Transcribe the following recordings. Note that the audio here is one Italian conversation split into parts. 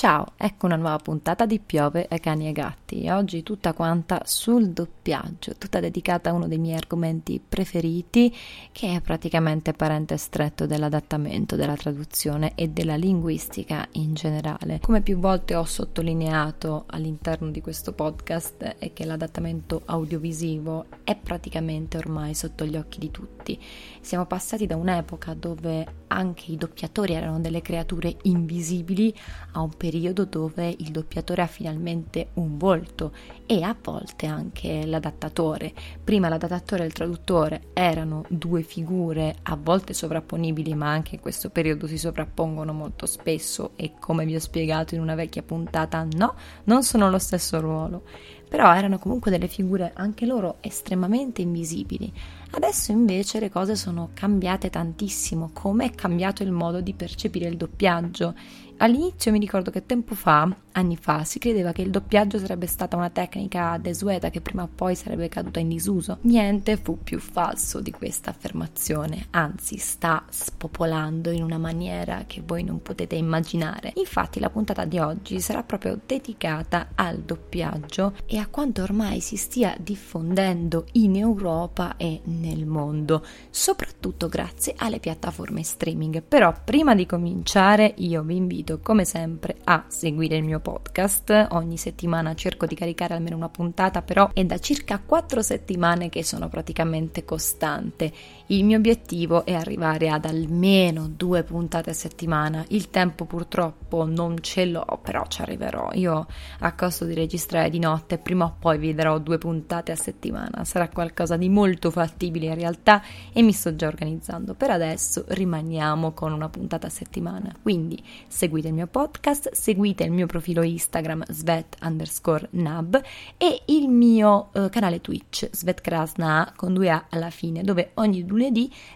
Ciao, ecco una nuova puntata di Piove e cani e gatti. Oggi tutta quanta sul doppiaggio, tutta dedicata a uno dei miei argomenti preferiti, che è praticamente parente stretto dell'adattamento, della traduzione e della linguistica in generale. Come più volte ho sottolineato all'interno di questo podcast è che l'adattamento audiovisivo è praticamente ormai sotto gli occhi di tutti. Siamo passati da un'epoca dove anche i doppiatori erano delle creature invisibili a un periodo dove il doppiatore ha finalmente un volto e a volte anche l'adattatore. Prima l'adattatore e il traduttore erano due figure a volte sovrapponibili, ma anche in questo periodo si sovrappongono molto spesso e come vi ho spiegato in una vecchia puntata, no, non sono lo stesso ruolo. Però erano comunque delle figure anche loro estremamente invisibili. Adesso invece le cose sono cambiate tantissimo, come è cambiato il modo di percepire il doppiaggio. All'inizio mi ricordo che tempo fa, anni fa, si credeva che il doppiaggio sarebbe stata una tecnica desueta che prima o poi sarebbe caduta in disuso. Niente fu più falso di questa affermazione, anzi sta spopolando in una maniera che voi non potete immaginare. Infatti la puntata di oggi sarà proprio dedicata al doppiaggio e a quanto ormai si stia diffondendo in Europa e nel mondo, soprattutto grazie alle piattaforme streaming. Però prima di cominciare io vi invito come sempre a seguire il mio podcast. Ogni settimana cerco di caricare almeno una puntata, però è da circa 4 settimane che sono praticamente costante. Il mio obiettivo è arrivare ad almeno due puntate a settimana. Il tempo purtroppo non ce l'ho, però ci arriverò. Io a costo di registrare di notte, prima o poi vi darò due puntate a settimana. Sarà qualcosa di molto fattibile in realtà e mi sto già organizzando. Per adesso rimaniamo con una puntata a settimana. Quindi seguite il mio podcast, seguite il mio profilo Instagram svet underscore nab e il mio eh, canale Twitch svetkrasna con due A alla fine, dove ogni lunedì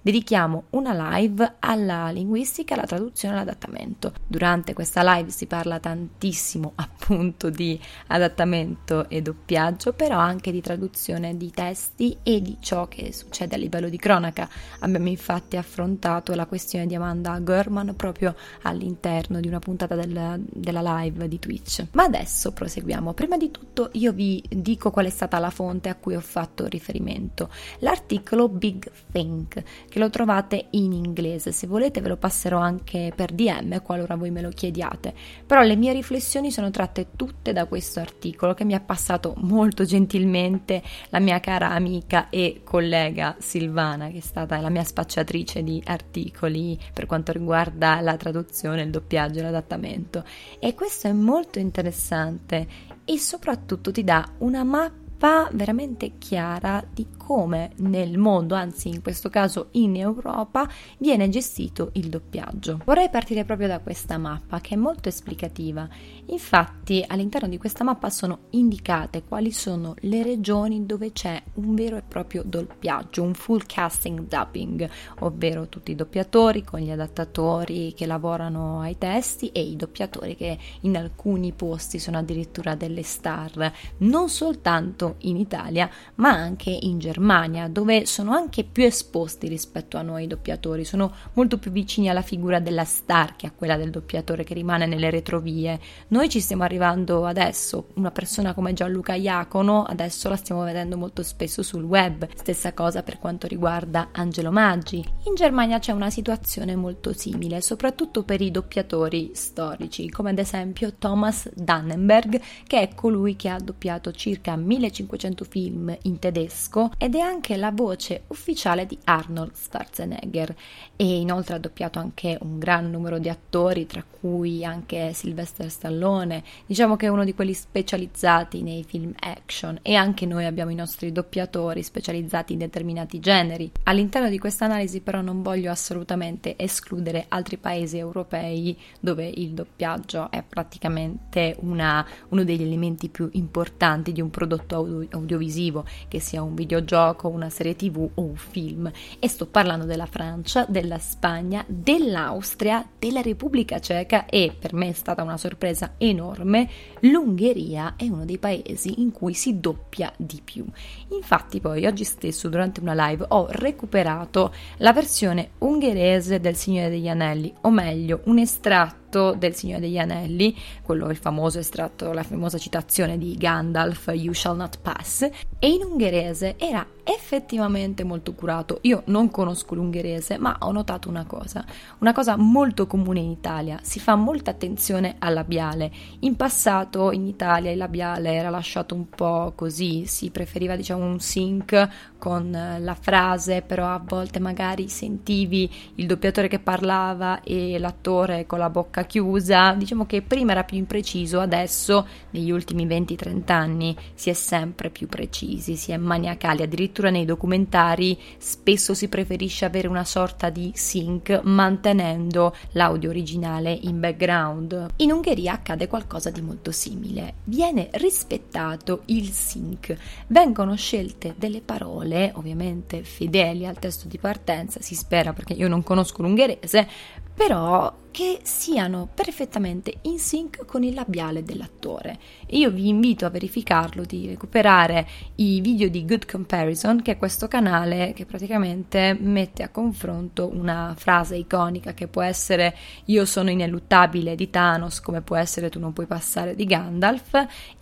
dedichiamo una live alla linguistica, alla traduzione e all'adattamento. Durante questa live si parla tantissimo appunto di adattamento e doppiaggio, però anche di traduzione di testi e di ciò che succede a livello di cronaca. Abbiamo infatti affrontato la questione di Amanda Gorman proprio all'interno di una puntata del, della live di Twitch. Ma adesso proseguiamo. Prima di tutto io vi dico qual è stata la fonte a cui ho fatto riferimento. L'articolo Big Think, che lo trovate in inglese. Se volete ve lo passerò anche per DM qualora voi me lo chiediate. Però le mie riflessioni sono tratte tutte da questo articolo che mi ha passato molto gentilmente la mia cara amica e collega Silvana, che è stata la mia spacciatrice di articoli per quanto riguarda la traduzione, il doppiaggio e l'adattamento. E questo è molto interessante e soprattutto ti dà una mappa veramente chiara di come nel mondo, anzi in questo caso in Europa, viene gestito il doppiaggio. Vorrei partire proprio da questa mappa che è molto esplicativa. Infatti all'interno di questa mappa sono indicate quali sono le regioni dove c'è un vero e proprio doppiaggio, un full casting dubbing, ovvero tutti i doppiatori con gli adattatori che lavorano ai testi e i doppiatori che in alcuni posti sono addirittura delle star, non soltanto in Italia ma anche in Germania Germania, dove sono anche più esposti rispetto a noi doppiatori, sono molto più vicini alla figura della star che a quella del doppiatore che rimane nelle retrovie. Noi ci stiamo arrivando adesso, una persona come Gianluca Iacono, adesso la stiamo vedendo molto spesso sul web. Stessa cosa per quanto riguarda Angelo Maggi. In Germania c'è una situazione molto simile, soprattutto per i doppiatori storici, come ad esempio Thomas Dannenberg, che è colui che ha doppiato circa 1500 film in tedesco ed è anche la voce ufficiale di Arnold Schwarzenegger e inoltre ha doppiato anche un gran numero di attori, tra cui anche Sylvester Stallone. Diciamo che è uno di quelli specializzati nei film action e anche noi abbiamo i nostri doppiatori specializzati in determinati generi. All'interno di questa analisi però non voglio assolutamente escludere altri paesi europei dove il doppiaggio è praticamente una, uno degli elementi più importanti di un prodotto audio, audiovisivo, che sia un videogioco, una serie tv o un film. E sto parlando della Francia, della Spagna, dell'Austria, della Repubblica Ceca e per me è stata una sorpresa enorme, l'Ungheria è uno dei paesi in cui si doppia di più. Infatti poi oggi stesso durante una live ho recuperato la versione ungherese del Signore degli Anelli, o meglio un estratto estratto del Signore degli Anelli, quello il famoso estratto, la famosa citazione di Gandalf, You shall not pass, e in ungherese era effettivamente molto curato. Io non conosco l'ungherese, ma ho notato una cosa, una cosa molto comune in Italia, si fa molta attenzione al labiale. In passato in Italia il labiale era lasciato un po' così, si preferiva diciamo un sync con la frase, però a volte magari sentivi il doppiatore che parlava e l'attore con la bocca chiusa, diciamo che prima era più impreciso, adesso negli ultimi 20-30 anni si è sempre più precisi, si è maniacali, addirittura nei documentari spesso si preferisce avere una sorta di sync mantenendo l'audio originale in background. In Ungheria accade qualcosa di molto simile, viene rispettato il sync, vengono scelte delle parole ovviamente fedeli al testo di partenza, si spera perché io non conosco l'ungherese, però che siano perfettamente in sync con il labiale dell'attore. Io vi invito a verificarlo, di recuperare i video di Good Comparison, che è questo canale che praticamente mette a confronto una frase iconica che può essere io sono ineluttabile di Thanos, come può essere tu non puoi passare di Gandalf,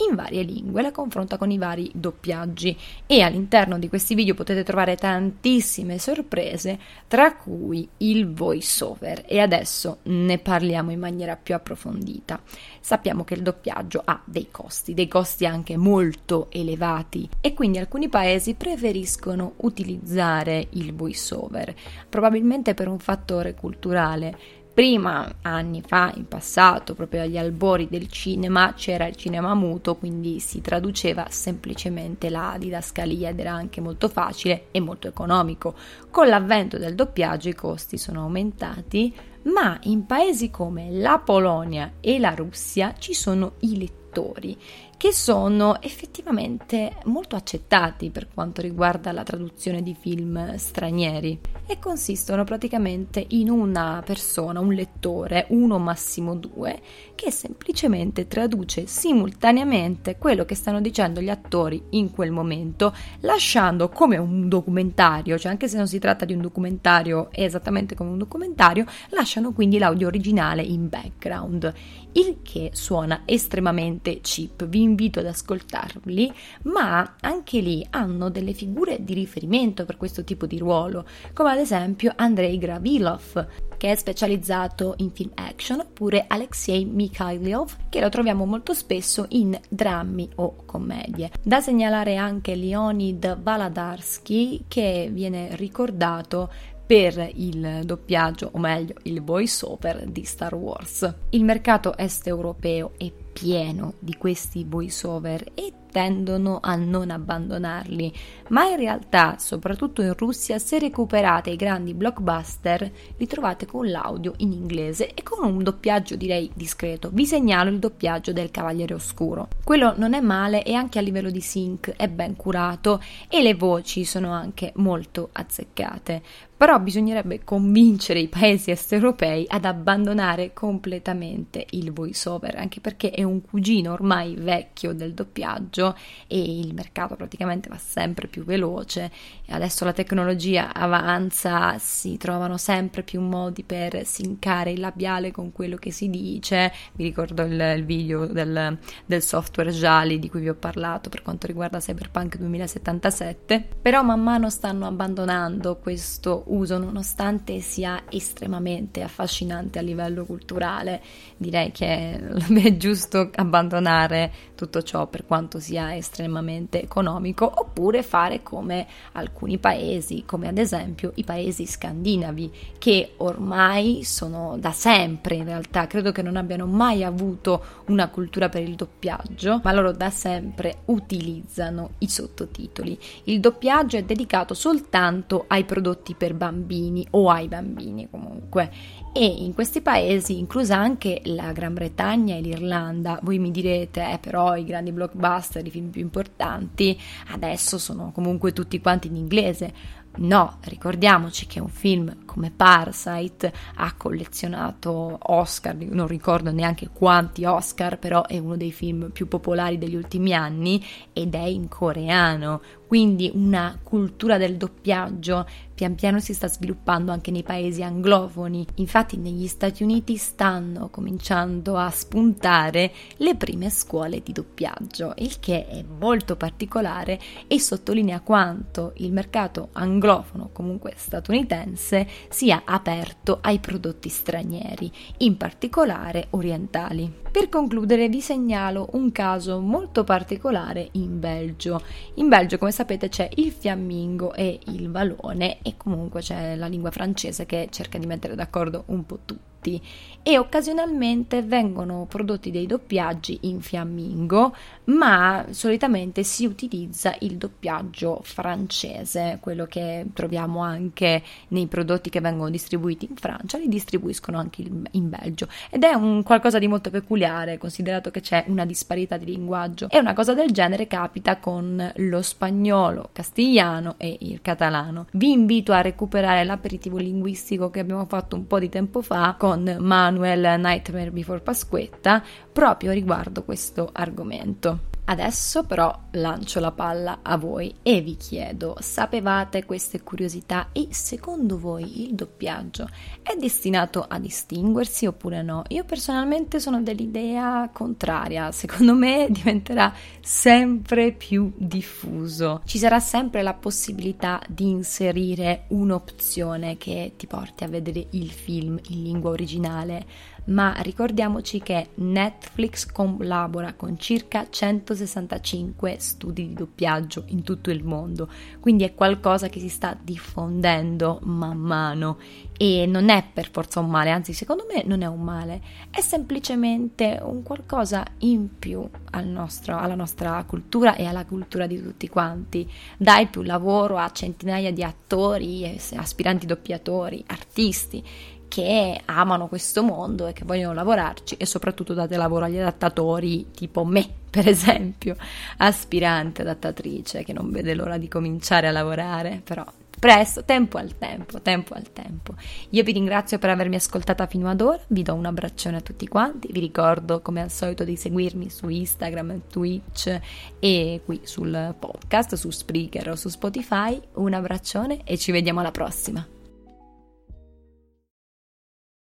in varie lingue, la confronta con i vari doppiaggi e all'interno di questi video potete trovare tantissime sorprese, tra cui il voice over. E adesso ne parliamo in maniera più approfondita. Sappiamo che il doppiaggio ha dei costi, dei costi anche molto elevati e quindi alcuni paesi preferiscono utilizzare il voice over, probabilmente per un fattore culturale. Prima, anni fa, in passato, proprio agli albori del cinema, c'era il cinema muto, quindi si traduceva semplicemente la didascalia ed era anche molto facile e molto economico. Con l'avvento del doppiaggio i costi sono aumentati, ma in paesi come la Polonia e la Russia ci sono i lettori che sono effettivamente molto accettati per quanto riguarda la traduzione di film stranieri e consistono praticamente in una persona, un lettore, uno massimo due, che semplicemente traduce simultaneamente quello che stanno dicendo gli attori in quel momento, lasciando come un documentario, cioè anche se non si tratta di un documentario, è esattamente come un documentario, lasciano quindi l'audio originale in background, il che suona estremamente cheap. Vi invito ad ascoltarli, ma anche lì hanno delle figure di riferimento per questo tipo di ruolo, come ad esempio Andrei Gravilov, che è specializzato in film action, oppure Alexei Mikhailov, che lo troviamo molto spesso in drammi o commedie. Da segnalare anche Leonid Valadarsky, che viene ricordato per il doppiaggio, o meglio il voice over di Star Wars. Il mercato est europeo è pieno di questi voice over e tendono a non abbandonarli, ma in realtà, soprattutto in Russia, se recuperate i grandi blockbuster, li trovate con l'audio in inglese e con un doppiaggio direi discreto. Vi segnalo il doppiaggio del Cavaliere Oscuro. Quello non è male e anche a livello di sync è ben curato e le voci sono anche molto azzeccate. Però bisognerebbe convincere i paesi est europei ad abbandonare completamente il voice over, anche perché è un cugino ormai vecchio del doppiaggio e il mercato praticamente va sempre più veloce. Adesso la tecnologia avanza, si trovano sempre più modi per sincare il labiale con quello che si dice. Vi ricordo il, il video del, del software Jali di cui vi ho parlato per quanto riguarda Cyberpunk 2077, però man mano stanno abbandonando questo uso nonostante sia estremamente affascinante a livello culturale. Direi che è giusto abbandonare tutto ciò per quanto sia estremamente economico oppure fare come alcuni paesi, come ad esempio i paesi scandinavi che ormai sono da sempre in realtà, credo che non abbiano mai avuto una cultura per il doppiaggio, ma loro da sempre utilizzano i sottotitoli. Il doppiaggio è dedicato soltanto ai prodotti per bambini o ai bambini comunque e in questi paesi, inclusa anche la Gran Bretagna e l'Irlanda, voi mi direte, eh, però i grandi blockbuster, i film più importanti, adesso sono comunque tutti quanti in inglese. No, ricordiamoci che un film come Parasite ha collezionato Oscar, non ricordo neanche quanti Oscar, però è uno dei film più popolari degli ultimi anni ed è in coreano, quindi una cultura del doppiaggio pian piano si sta sviluppando anche nei paesi anglofoni. Infatti negli Stati Uniti stanno cominciando a spuntare le prime scuole di doppiaggio, il che è molto particolare e sottolinea quanto il mercato anglofono, comunque statunitense, sia aperto ai prodotti stranieri, in particolare orientali. Per concludere vi segnalo un caso molto particolare in Belgio. In Belgio, come sapete, c'è il fiammingo e il valone e comunque c'è la lingua francese che cerca di mettere d'accordo un po' tutti tutti e occasionalmente vengono prodotti dei doppiaggi in fiammingo, ma solitamente si utilizza il doppiaggio francese, quello che troviamo anche nei prodotti che vengono distribuiti in Francia, li distribuiscono anche in Belgio ed è un qualcosa di molto peculiare, considerato che c'è una disparità di linguaggio e una cosa del genere capita con lo spagnolo, castigliano e il catalano. Vi invito a recuperare l'aperitivo linguistico che abbiamo fatto un po' di tempo fa con con Manuel Nightmare Before Pasquetta proprio riguardo questo argomento. Adesso però lancio la palla a voi e vi chiedo, sapevate queste curiosità e secondo voi il doppiaggio è destinato a distinguersi oppure no? Io personalmente sono dell'idea contraria, secondo me diventerà sempre più diffuso. Ci sarà sempre la possibilità di inserire un'opzione che ti porti a vedere il film in lingua originale ma ricordiamoci che Netflix collabora con circa 165 studi di doppiaggio in tutto il mondo, quindi è qualcosa che si sta diffondendo man mano. E non è per forza un male, anzi secondo me non è un male, è semplicemente un qualcosa in più al nostro, alla nostra cultura e alla cultura di tutti quanti, dai più lavoro a centinaia di attori, aspiranti doppiatori, artisti che amano questo mondo e che vogliono lavorarci e soprattutto date lavoro agli adattatori tipo me, per esempio, aspirante adattatrice che non vede l'ora di cominciare a lavorare, però presto, tempo al tempo, tempo al tempo. Io vi ringrazio per avermi ascoltata fino ad ora, vi do un abbraccione a tutti quanti, vi ricordo come al solito di seguirmi su Instagram, Twitch e qui sul podcast, su Spreaker o su Spotify. Un abbraccione e ci vediamo alla prossima.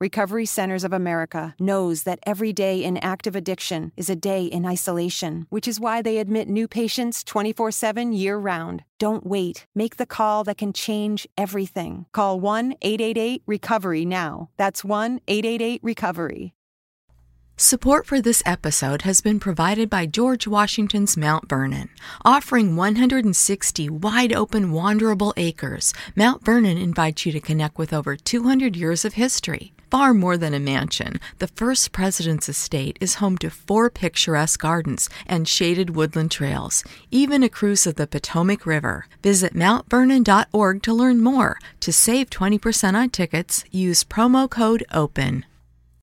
Recovery Centers of America knows that every day in active addiction is a day in isolation, which is why they admit new patients 24 7 year round. Don't wait. Make the call that can change everything. Call 1 888 Recovery now. That's 1 888 Recovery. Support for this episode has been provided by George Washington's Mount Vernon. Offering 160 wide open, wanderable acres, Mount Vernon invites you to connect with over 200 years of history. Far more than a mansion, the first president's estate is home to four picturesque gardens and shaded woodland trails, even a cruise of the Potomac River. Visit mountvernon.org to learn more. To save 20% on tickets, use promo code OPEN.